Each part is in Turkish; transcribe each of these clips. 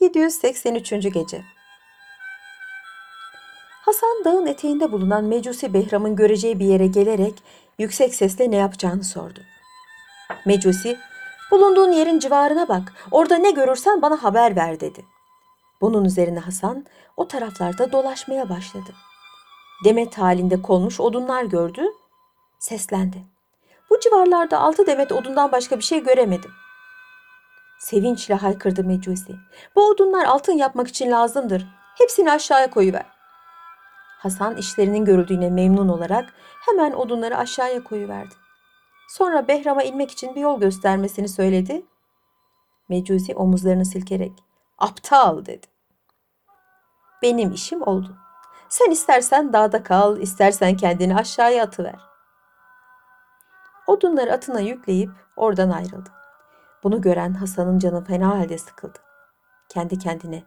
783. Gece Hasan dağın eteğinde bulunan Mecusi Behram'ın göreceği bir yere gelerek yüksek sesle ne yapacağını sordu. Mecusi, bulunduğun yerin civarına bak, orada ne görürsen bana haber ver dedi. Bunun üzerine Hasan o taraflarda dolaşmaya başladı. Demet halinde konmuş odunlar gördü, seslendi. Bu civarlarda altı demet odundan başka bir şey göremedim. Sevinçle haykırdı Mecusi. Bu odunlar altın yapmak için lazımdır. Hepsini aşağıya koyuver. Hasan işlerinin görüldüğüne memnun olarak hemen odunları aşağıya koyuverdi. Sonra Behram'a inmek için bir yol göstermesini söyledi. Mecusi omuzlarını silkerek aptal dedi. Benim işim oldu. Sen istersen dağda kal, istersen kendini aşağıya atıver. Odunları atına yükleyip oradan ayrıldı. Bunu gören Hasan'ın canı fena halde sıkıldı. Kendi kendine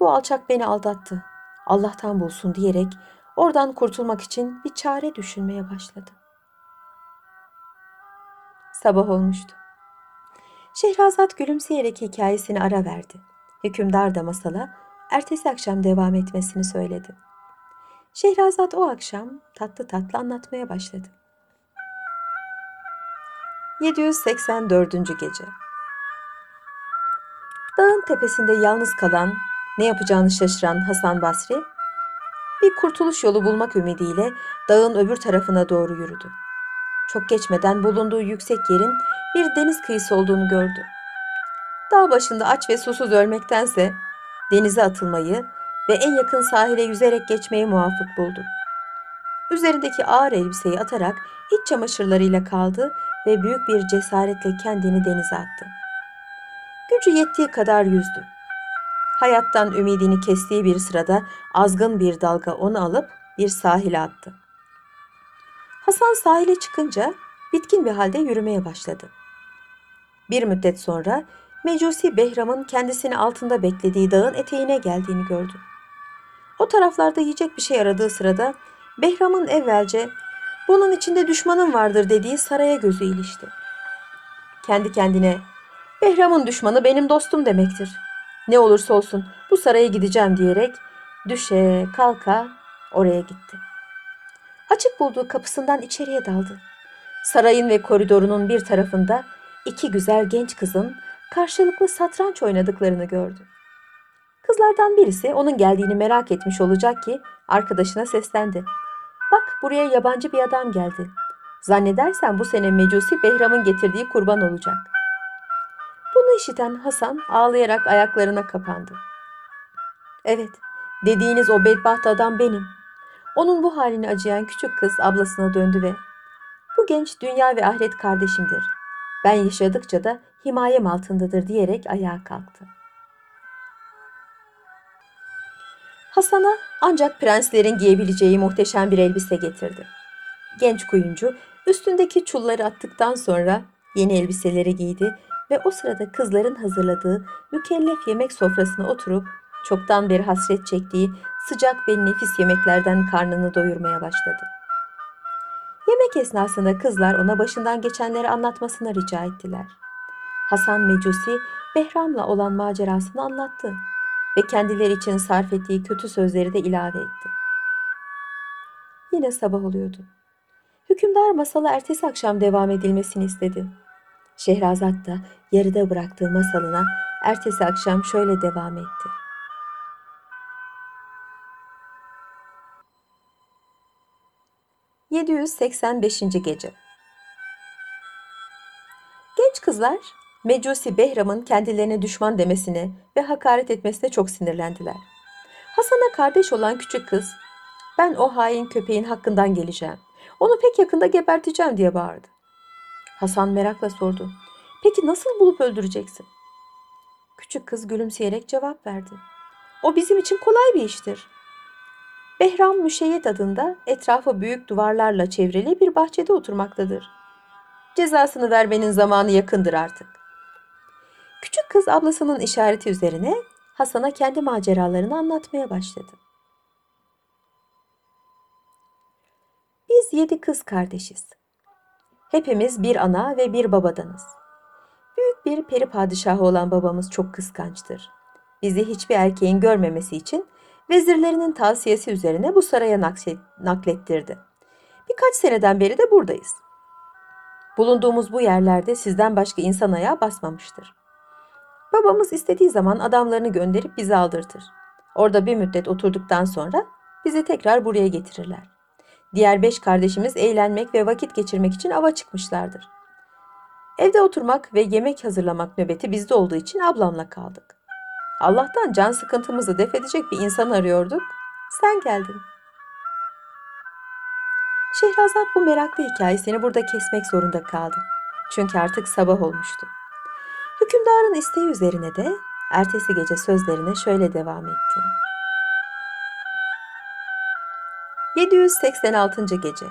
bu alçak beni aldattı. Allah'tan bulsun diyerek oradan kurtulmak için bir çare düşünmeye başladı. Sabah olmuştu. Şehrazat gülümseyerek hikayesini ara verdi. Hükümdar da masala ertesi akşam devam etmesini söyledi. Şehrazat o akşam tatlı tatlı anlatmaya başladı. 784. Gece Tepesinde yalnız kalan, ne yapacağını şaşıran Hasan Basri, bir kurtuluş yolu bulmak ümidiyle dağın öbür tarafına doğru yürüdü. Çok geçmeden bulunduğu yüksek yerin bir deniz kıyısı olduğunu gördü. Dağ başında aç ve susuz ölmektense denize atılmayı ve en yakın sahile yüzerek geçmeyi muvafık buldu. Üzerindeki ağır elbiseyi atarak iç çamaşırlarıyla kaldı ve büyük bir cesaretle kendini denize attı. Gücü yettiği kadar yüzdü. Hayattan ümidini kestiği bir sırada azgın bir dalga onu alıp bir sahile attı. Hasan sahile çıkınca bitkin bir halde yürümeye başladı. Bir müddet sonra Mecusi Behram'ın kendisini altında beklediği dağın eteğine geldiğini gördü. O taraflarda yiyecek bir şey aradığı sırada Behram'ın evvelce bunun içinde düşmanım vardır dediği saraya gözü ilişti. Kendi kendine Behram'ın düşmanı benim dostum demektir. Ne olursa olsun bu saraya gideceğim diyerek düşe kalka oraya gitti. Açık bulduğu kapısından içeriye daldı. Sarayın ve koridorunun bir tarafında iki güzel genç kızın karşılıklı satranç oynadıklarını gördü. Kızlardan birisi onun geldiğini merak etmiş olacak ki arkadaşına seslendi. Bak buraya yabancı bir adam geldi. Zannedersen bu sene Mecusi Behram'ın getirdiği kurban olacak. İşiten Hasan ağlayarak ayaklarına kapandı. Evet, dediğiniz o bedbaht adam benim. Onun bu halini acıyan küçük kız ablasına döndü ve bu genç dünya ve ahiret kardeşimdir. Ben yaşadıkça da himayem altındadır diyerek ayağa kalktı. Hasan'a ancak prenslerin giyebileceği muhteşem bir elbise getirdi. Genç kuyumcu üstündeki çulları attıktan sonra yeni elbiseleri giydi ve o sırada kızların hazırladığı mükellef yemek sofrasına oturup çoktan beri hasret çektiği sıcak ve nefis yemeklerden karnını doyurmaya başladı. Yemek esnasında kızlar ona başından geçenleri anlatmasını rica ettiler. Hasan Mecusi Behram'la olan macerasını anlattı ve kendileri için sarf ettiği kötü sözleri de ilave etti. Yine sabah oluyordu. Hükümdar masalı ertesi akşam devam edilmesini istedi. Şehrazat da yarıda bıraktığı masalına ertesi akşam şöyle devam etti. ...785. Gece Genç kızlar Mecusi Behram'ın kendilerine düşman demesine ve hakaret etmesine çok sinirlendiler. Hasan'a kardeş olan küçük kız, ben o hain köpeğin hakkından geleceğim. Onu pek yakında geberteceğim diye bağırdı. Hasan merakla sordu. Peki nasıl bulup öldüreceksin? Küçük kız gülümseyerek cevap verdi. O bizim için kolay bir iştir. Behram Müşeyyet adında etrafı büyük duvarlarla çevrili bir bahçede oturmaktadır. Cezasını vermenin zamanı yakındır artık. Küçük kız ablasının işareti üzerine Hasan'a kendi maceralarını anlatmaya başladı. Biz yedi kız kardeşiz. Hepimiz bir ana ve bir babadanız. Bir peri padişahı olan babamız çok kıskançtır. bizi hiçbir erkeğin görmemesi için vezirlerinin tavsiyesi üzerine bu saraya naklettirdi. Birkaç seneden beri de buradayız. Bulunduğumuz bu yerlerde sizden başka insan ayağı basmamıştır. Babamız istediği zaman adamlarını gönderip bizi aldırtır. Orada bir müddet oturduktan sonra bizi tekrar buraya getirirler. Diğer beş kardeşimiz eğlenmek ve vakit geçirmek için ava çıkmışlardır. Evde oturmak ve yemek hazırlamak nöbeti bizde olduğu için ablamla kaldık. Allah'tan can sıkıntımızı def edecek bir insan arıyorduk. Sen geldin. Şehrazat bu meraklı hikayesini burada kesmek zorunda kaldı. Çünkü artık sabah olmuştu. Hükümdarın isteği üzerine de ertesi gece sözlerine şöyle devam etti. 786. gece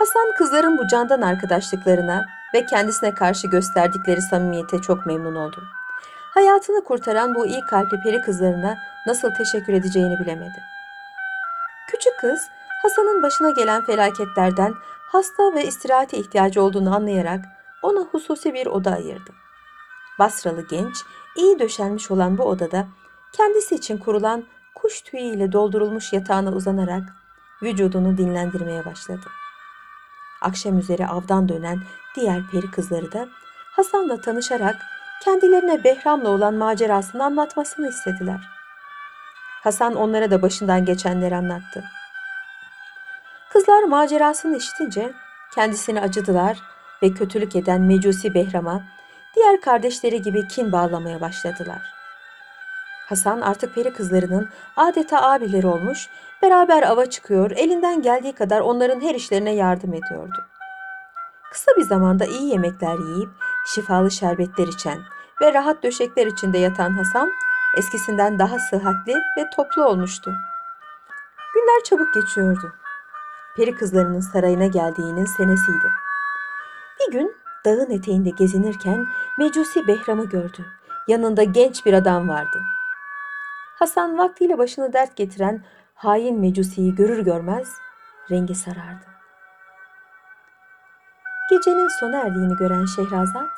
Hasan kızların bu candan arkadaşlıklarına ve kendisine karşı gösterdikleri samimiyete çok memnun oldu. Hayatını kurtaran bu iyi kalpli peri kızlarına nasıl teşekkür edeceğini bilemedi. Küçük kız Hasan'ın başına gelen felaketlerden hasta ve istirahate ihtiyacı olduğunu anlayarak ona hususi bir oda ayırdı. Basralı genç, iyi döşenmiş olan bu odada kendisi için kurulan kuş tüyüyle doldurulmuş yatağına uzanarak vücudunu dinlendirmeye başladı. Akşam üzeri avdan dönen diğer peri kızları da Hasan'la tanışarak kendilerine Behram'la olan macerasını anlatmasını istediler. Hasan onlara da başından geçenleri anlattı. Kızlar macerasını işitince kendisini acıdılar ve kötülük eden Mecusi Behram'a diğer kardeşleri gibi kin bağlamaya başladılar. Hasan artık peri kızlarının adeta abileri olmuş, beraber ava çıkıyor, elinden geldiği kadar onların her işlerine yardım ediyordu. Kısa bir zamanda iyi yemekler yiyip şifalı şerbetler içen ve rahat döşekler içinde yatan Hasan eskisinden daha sıhhatli ve toplu olmuştu. Günler çabuk geçiyordu. Peri kızlarının sarayına geldiğinin senesiydi. Bir gün dağın eteğinde gezinirken Mecusi Behram'ı gördü. Yanında genç bir adam vardı. Hasan vaktiyle başını dert getiren hain Mecusi'yi görür görmez rengi sarardı. Gecenin sona erdiğini gören Şehrazat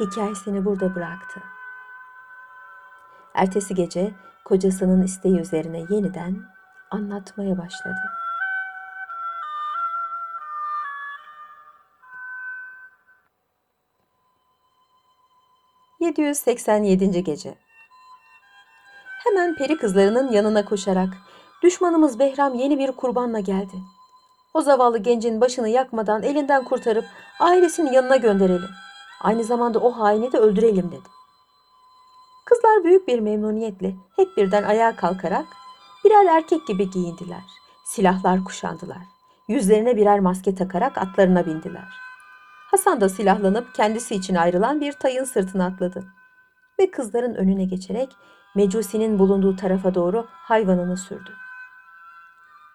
hikayesini burada bıraktı. Ertesi gece kocasının isteği üzerine yeniden anlatmaya başladı. ...787. Gece Hemen peri kızlarının yanına koşarak... ...düşmanımız Behram yeni bir kurbanla geldi. O zavallı gencin başını yakmadan elinden kurtarıp... ...ailesinin yanına gönderelim. Aynı zamanda o haini de öldürelim dedi. Kızlar büyük bir memnuniyetle hep birden ayağa kalkarak birer erkek gibi giyindiler. Silahlar kuşandılar. Yüzlerine birer maske takarak atlarına bindiler. Hasan da silahlanıp kendisi için ayrılan bir tayın sırtına atladı. Ve kızların önüne geçerek Mecusi'nin bulunduğu tarafa doğru hayvanını sürdü.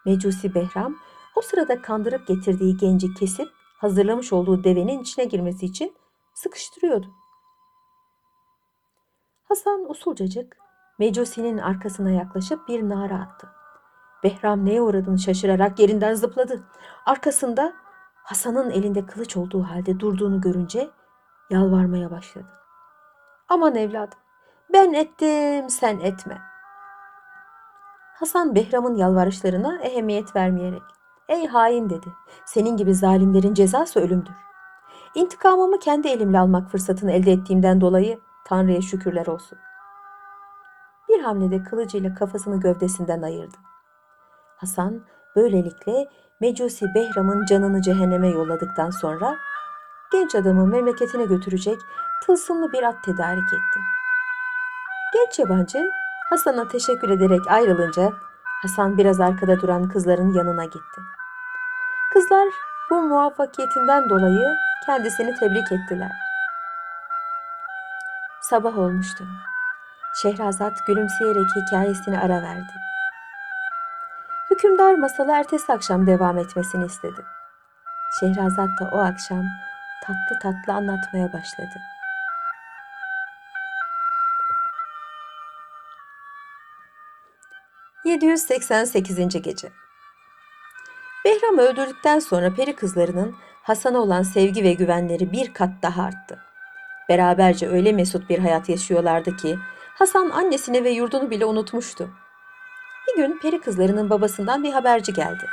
Mecusi Behram o sırada kandırıp getirdiği genci kesip hazırlamış olduğu devenin içine girmesi için sıkıştırıyordu. Hasan usulcacık Mecusi'nin arkasına yaklaşıp bir nara attı. Behram neye uğradığını şaşırarak yerinden zıpladı. Arkasında Hasan'ın elinde kılıç olduğu halde durduğunu görünce yalvarmaya başladı. Aman evladım ben ettim sen etme. Hasan Behram'ın yalvarışlarına ehemmiyet vermeyerek ey hain dedi senin gibi zalimlerin cezası ölümdür. İntikamımı kendi elimle almak fırsatını elde ettiğimden dolayı Tanrı'ya şükürler olsun. Bir hamlede kılıcıyla kafasını gövdesinden ayırdı. Hasan böylelikle Mecusi Behram'ın canını cehenneme yolladıktan sonra genç adamı memleketine götürecek tılsımlı bir at tedarik etti. Genç yabancı Hasan'a teşekkür ederek ayrılınca Hasan biraz arkada duran kızların yanına gitti. Kızlar bu muvaffakiyetinden dolayı kendisini tebrik ettiler. Sabah olmuştu. Şehrazat gülümseyerek hikayesini ara verdi. Hükümdar masalı ertesi akşam devam etmesini istedi. Şehrazat da o akşam tatlı tatlı anlatmaya başladı. ...788. Gece Behram öldürdükten sonra peri kızlarının Hasan'a olan sevgi ve güvenleri bir kat daha arttı. Beraberce öyle mesut bir hayat yaşıyorlardı ki Hasan annesini ve yurdunu bile unutmuştu. Bir gün peri kızlarının babasından bir haberci geldi.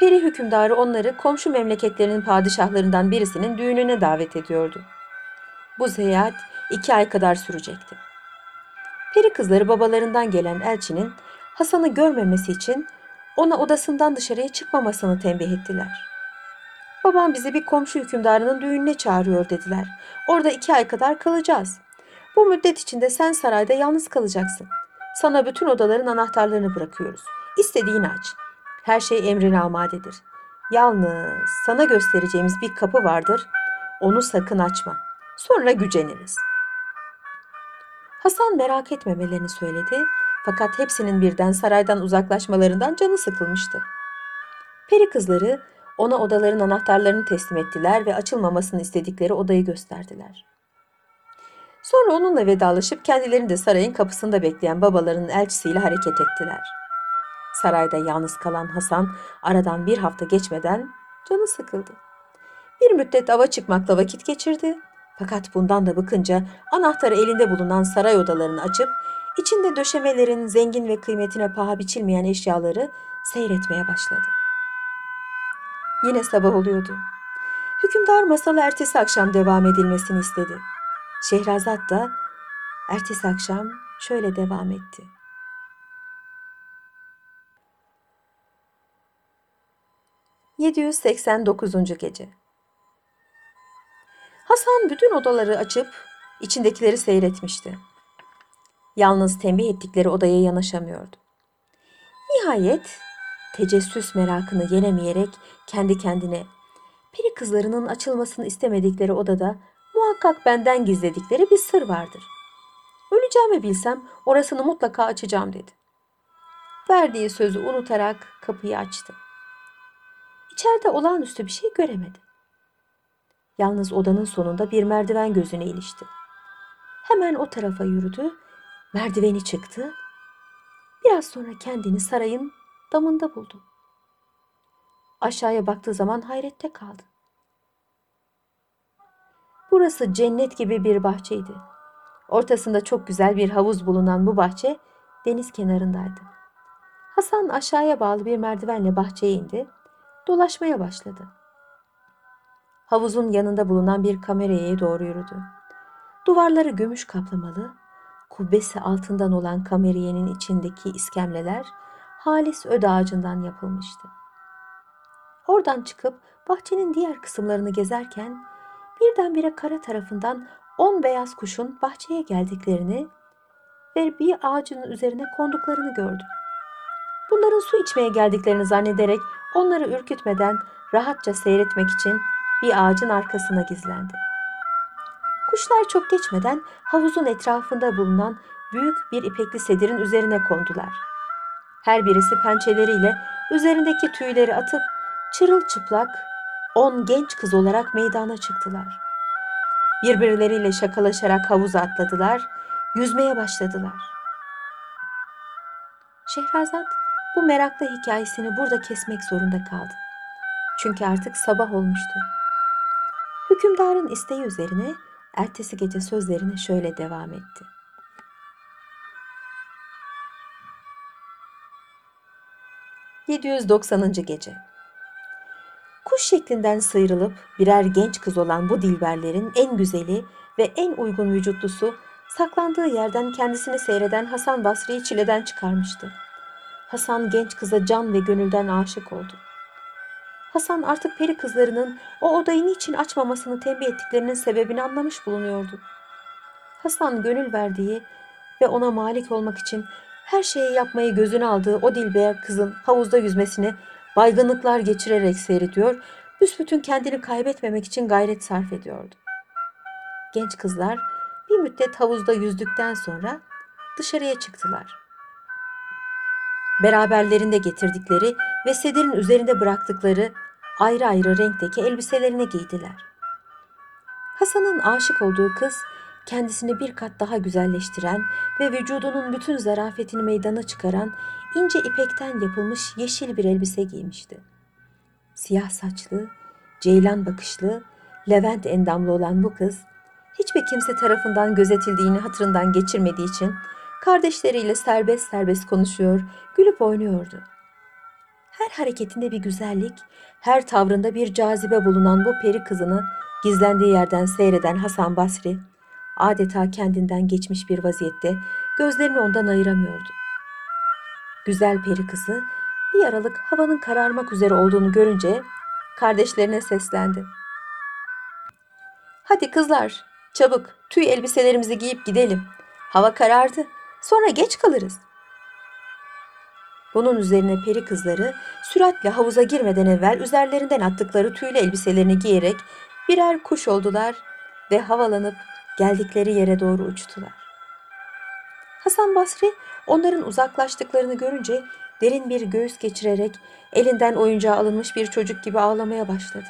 Peri hükümdarı onları komşu memleketlerinin padişahlarından birisinin düğününe davet ediyordu. Bu seyahat iki ay kadar sürecekti. Peri kızları babalarından gelen elçinin Hasan'ı görmemesi için ona odasından dışarıya çıkmamasını tembih ettiler. Babam bizi bir komşu hükümdarının düğününe çağırıyor dediler. Orada iki ay kadar kalacağız. Bu müddet içinde sen sarayda yalnız kalacaksın. Sana bütün odaların anahtarlarını bırakıyoruz. İstediğini aç. Her şey emrine amadedir. Yalnız sana göstereceğimiz bir kapı vardır. Onu sakın açma. Sonra güceniriz. Hasan merak etmemelerini söyledi. Fakat hepsinin birden saraydan uzaklaşmalarından canı sıkılmıştı. Peri kızları ona odaların anahtarlarını teslim ettiler ve açılmamasını istedikleri odayı gösterdiler. Sonra onunla vedalaşıp kendilerini de sarayın kapısında bekleyen babalarının elçisiyle hareket ettiler. Sarayda yalnız kalan Hasan aradan bir hafta geçmeden canı sıkıldı. Bir müddet ava çıkmakla vakit geçirdi. Fakat bundan da bıkınca anahtarı elinde bulunan saray odalarını açıp içinde döşemelerin zengin ve kıymetine paha biçilmeyen eşyaları seyretmeye başladı. Yine sabah oluyordu. Hükümdar masalı ertesi akşam devam edilmesini istedi. Şehrazat da ertesi akşam şöyle devam etti. ...789. Gece Hasan bütün odaları açıp içindekileri seyretmişti. Yalnız tembih ettikleri odaya yanaşamıyordu. Nihayet tecessüs merakını yenemeyerek kendi kendine peri kızlarının açılmasını istemedikleri odada muhakkak benden gizledikleri bir sır vardır. Öleceğimi bilsem orasını mutlaka açacağım dedi. Verdiği sözü unutarak kapıyı açtı. İçeride olağanüstü bir şey göremedi. Yalnız odanın sonunda bir merdiven gözüne ilişti. Hemen o tarafa yürüdü, merdiveni çıktı. Biraz sonra kendini sarayın damında buldu. Aşağıya baktığı zaman hayrette kaldı. Burası cennet gibi bir bahçeydi. Ortasında çok güzel bir havuz bulunan bu bahçe deniz kenarındaydı. Hasan aşağıya bağlı bir merdivenle bahçeye indi, dolaşmaya başladı. Havuzun yanında bulunan bir kameraya doğru yürüdü. Duvarları gümüş kaplamalı, kubbesi altından olan kameriyenin içindeki iskemleler halis öd ağacından yapılmıştı. Oradan çıkıp bahçenin diğer kısımlarını gezerken birdenbire kara tarafından on beyaz kuşun bahçeye geldiklerini ve bir ağacın üzerine konduklarını gördü. Bunların su içmeye geldiklerini zannederek onları ürkütmeden rahatça seyretmek için bir ağacın arkasına gizlendi. Kuşlar çok geçmeden havuzun etrafında bulunan büyük bir ipekli sedirin üzerine kondular. Her birisi pençeleriyle üzerindeki tüyleri atıp çırılçıplak on genç kız olarak meydana çıktılar. Birbirleriyle şakalaşarak havuza atladılar, yüzmeye başladılar. Şehrazat bu meraklı hikayesini burada kesmek zorunda kaldı. Çünkü artık sabah olmuştu. Hükümdarın isteği üzerine ertesi gece sözlerine şöyle devam etti. ...790. Gece Kuş şeklinden sıyrılıp birer genç kız olan bu dilberlerin en güzeli ve en uygun vücutlusu saklandığı yerden kendisini seyreden Hasan Basri'yi çileden çıkarmıştı. Hasan genç kıza can ve gönülden aşık oldu. Hasan artık peri kızlarının o odayı niçin açmamasını tembih ettiklerinin sebebini anlamış bulunuyordu. Hasan gönül verdiği ve ona malik olmak için her şeyi yapmayı gözüne aldığı o dilber kızın havuzda yüzmesini baygınlıklar geçirerek seyrediyor, büsbütün kendini kaybetmemek için gayret sarf ediyordu. Genç kızlar bir müddet havuzda yüzdükten sonra dışarıya çıktılar. Beraberlerinde getirdikleri ve sedirin üzerinde bıraktıkları ayrı ayrı renkteki elbiselerini giydiler. Hasan'ın aşık olduğu kız kendisini bir kat daha güzelleştiren ve vücudunun bütün zarafetini meydana çıkaran ince ipekten yapılmış yeşil bir elbise giymişti. Siyah saçlı, ceylan bakışlı, levent endamlı olan bu kız hiçbir kimse tarafından gözetildiğini hatırından geçirmediği için kardeşleriyle serbest serbest konuşuyor, gülüp oynuyordu. Her hareketinde bir güzellik, her tavrında bir cazibe bulunan bu peri kızını gizlendiği yerden seyreden Hasan Basri, adeta kendinden geçmiş bir vaziyette gözlerini ondan ayıramıyordu. Güzel peri kızı bir aralık havanın kararmak üzere olduğunu görünce kardeşlerine seslendi. Hadi kızlar, çabuk tüy elbiselerimizi giyip gidelim. Hava karardı. Sonra geç kalırız. Bunun üzerine peri kızları süratle havuza girmeden evvel üzerlerinden attıkları tüylü elbiselerini giyerek birer kuş oldular ve havalanıp geldikleri yere doğru uçtular. Hasan Basri onların uzaklaştıklarını görünce derin bir göğüs geçirerek elinden oyuncağı alınmış bir çocuk gibi ağlamaya başladı.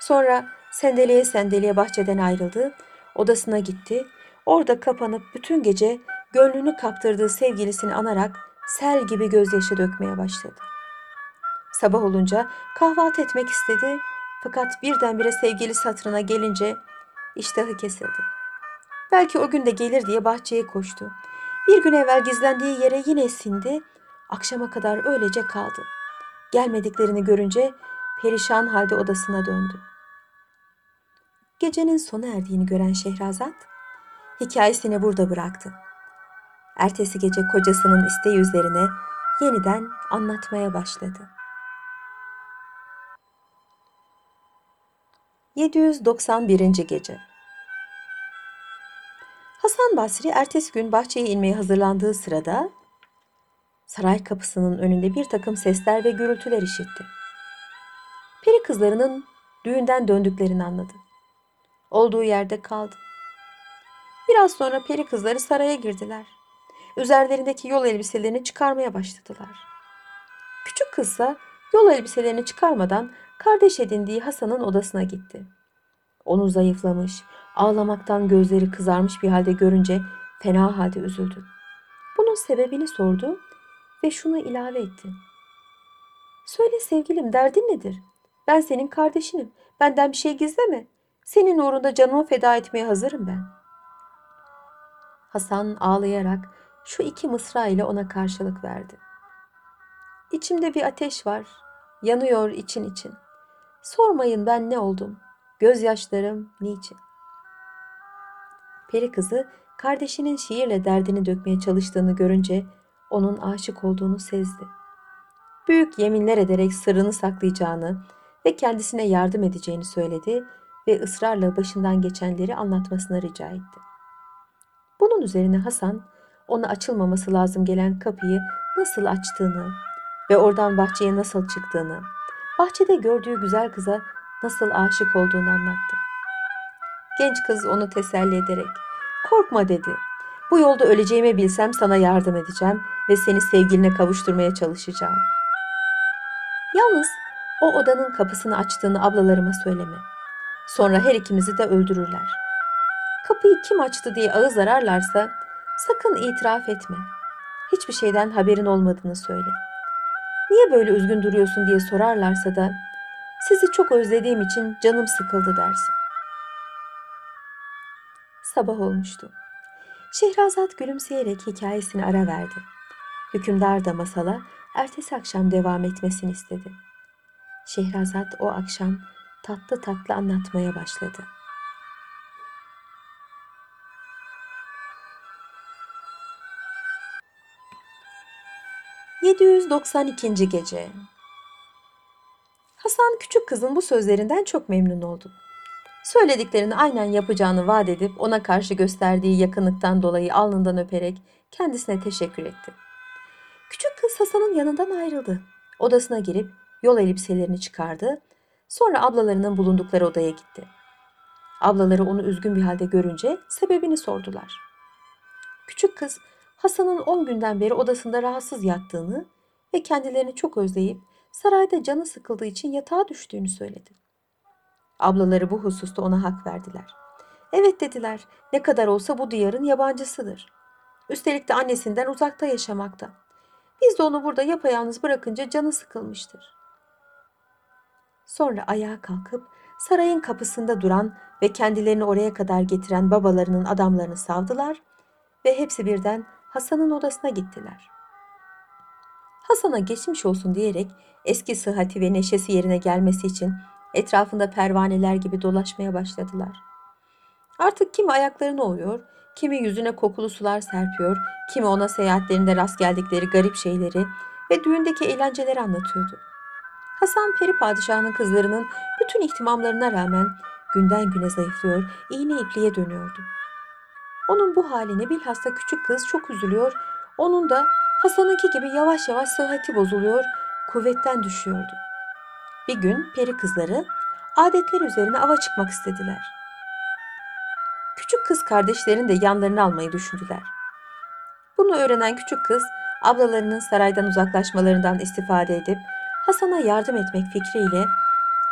Sonra sendeleye sendeleye bahçeden ayrıldı, odasına gitti. Orada kapanıp bütün gece gönlünü kaptırdığı sevgilisini anarak sel gibi gözyaşı dökmeye başladı. Sabah olunca kahvaltı etmek istedi fakat birdenbire sevgilisi hatırına gelince iştahı kesildi. Belki o gün de gelir diye bahçeye koştu. Bir gün evvel gizlendiği yere yine sindi, akşama kadar öylece kaldı. Gelmediklerini görünce perişan halde odasına döndü. Gecenin sona erdiğini gören Şehrazat hikayesini burada bıraktı. Ertesi gece kocasının isteği üzerine yeniden anlatmaya başladı. 791. gece Hasan Basri ertesi gün bahçeye inmeye hazırlandığı sırada saray kapısının önünde bir takım sesler ve gürültüler işitti. Peri kızlarının düğünden döndüklerini anladı. Olduğu yerde kaldı. Biraz sonra peri kızları saraya girdiler. Üzerlerindeki yol elbiselerini çıkarmaya başladılar. Küçük kızsa yol elbiselerini çıkarmadan kardeş edindiği Hasan'ın odasına gitti. Onu zayıflamış, ağlamaktan gözleri kızarmış bir halde görünce fena halde üzüldü. Bunun sebebini sordu ve şunu ilave etti. Söyle sevgilim derdin nedir? Ben senin kardeşinim. Benden bir şey gizleme. Senin uğrunda canımı feda etmeye hazırım ben. Hasan ağlayarak şu iki mısra ile ona karşılık verdi. İçimde bir ateş var. Yanıyor için için. Sormayın ben ne oldum. Gözyaşlarım niçin? Peri kızı kardeşinin şiirle derdini dökmeye çalıştığını görünce onun aşık olduğunu sezdi. Büyük yeminler ederek sırrını saklayacağını ve kendisine yardım edeceğini söyledi ve ısrarla başından geçenleri anlatmasını rica etti. Bunun üzerine Hasan ona açılmaması lazım gelen kapıyı nasıl açtığını ve oradan bahçeye nasıl çıktığını, bahçede gördüğü güzel kıza nasıl aşık olduğunu anlattı. Genç kız onu teselli ederek, korkma dedi. Bu yolda öleceğimi bilsem sana yardım edeceğim ve seni sevgiline kavuşturmaya çalışacağım. Yalnız o odanın kapısını açtığını ablalarıma söyleme. Sonra her ikimizi de öldürürler. Kapıyı kim açtı diye ağız ararlarsa sakın itiraf etme. Hiçbir şeyden haberin olmadığını söyle. Niye böyle üzgün duruyorsun diye sorarlarsa da sizi çok özlediğim için canım sıkıldı dersin. Sabah olmuştu. Şehrazat gülümseyerek hikayesini ara verdi. Hükümdar da masala ertesi akşam devam etmesini istedi. Şehrazat o akşam tatlı tatlı anlatmaya başladı. ...792. gece. Hasan küçük kızın bu sözlerinden çok memnun oldu. Söylediklerini aynen yapacağını vaat edip ona karşı gösterdiği yakınlıktan dolayı alnından öperek kendisine teşekkür etti. Küçük kız Hasan'ın yanından ayrıldı. Odasına girip yol elbiselerini çıkardı. Sonra ablalarının bulundukları odaya gitti. Ablaları onu üzgün bir halde görünce sebebini sordular. Küçük kız Hasan'ın 10 günden beri odasında rahatsız yattığını ve kendilerini çok özleyip sarayda canı sıkıldığı için yatağa düştüğünü söyledi. Ablaları bu hususta ona hak verdiler. Evet dediler, ne kadar olsa bu diyarın yabancısıdır. Üstelik de annesinden uzakta yaşamakta. Biz de onu burada yapayalnız bırakınca canı sıkılmıştır. Sonra ayağa kalkıp sarayın kapısında duran ve kendilerini oraya kadar getiren babalarının adamlarını savdılar ve hepsi birden Hasan'ın odasına gittiler. Hasan'a geçmiş olsun diyerek eski sıhhati ve neşesi yerine gelmesi için etrafında pervaneler gibi dolaşmaya başladılar. Artık kimi ayaklarını ovuyor, kimi yüzüne kokulu sular serpiyor, kimi ona seyahatlerinde rast geldikleri garip şeyleri ve düğündeki eğlenceleri anlatıyordu. Hasan peri padişahının kızlarının bütün ihtimamlarına rağmen günden güne zayıflıyor, iğne ipliğe dönüyordu. Onun bu haline bilhassa küçük kız çok üzülüyor, onun da Hasan'ınki gibi yavaş yavaş sıhhati bozuluyor, kuvvetten düşüyordu. Bir gün peri kızları adetler üzerine ava çıkmak istediler. Küçük kız kardeşlerini de yanlarına almayı düşündüler. Bunu öğrenen küçük kız ablalarının saraydan uzaklaşmalarından istifade edip Hasan'a yardım etmek fikriyle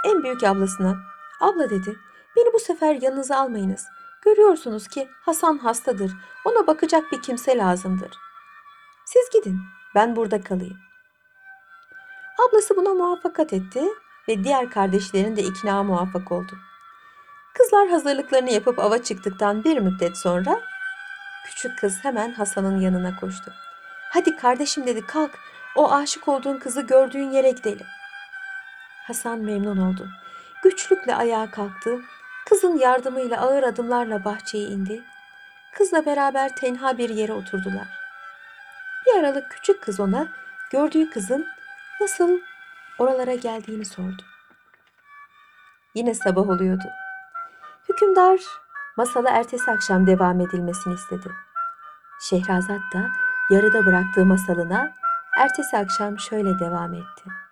en büyük ablasına abla dedi beni bu sefer yanınıza almayınız. Görüyorsunuz ki Hasan hastadır. Ona bakacak bir kimse lazımdır. Siz gidin. Ben burada kalayım. Ablası buna muvaffakat etti ve diğer kardeşlerin de ikna muvaffak oldu. Kızlar hazırlıklarını yapıp ava çıktıktan bir müddet sonra küçük kız hemen Hasan'ın yanına koştu. Hadi kardeşim dedi kalk o aşık olduğun kızı gördüğün yere gidelim. Hasan memnun oldu. Güçlükle ayağa kalktı. Kızın yardımıyla ağır adımlarla bahçeye indi. Kızla beraber tenha bir yere oturdular. Bir aralık küçük kız ona gördüğü kızın nasıl oralara geldiğini sordu. Yine sabah oluyordu. Hükümdar masala ertesi akşam devam edilmesini istedi. Şehrazat da yarıda bıraktığı masalına ertesi akşam şöyle devam etti.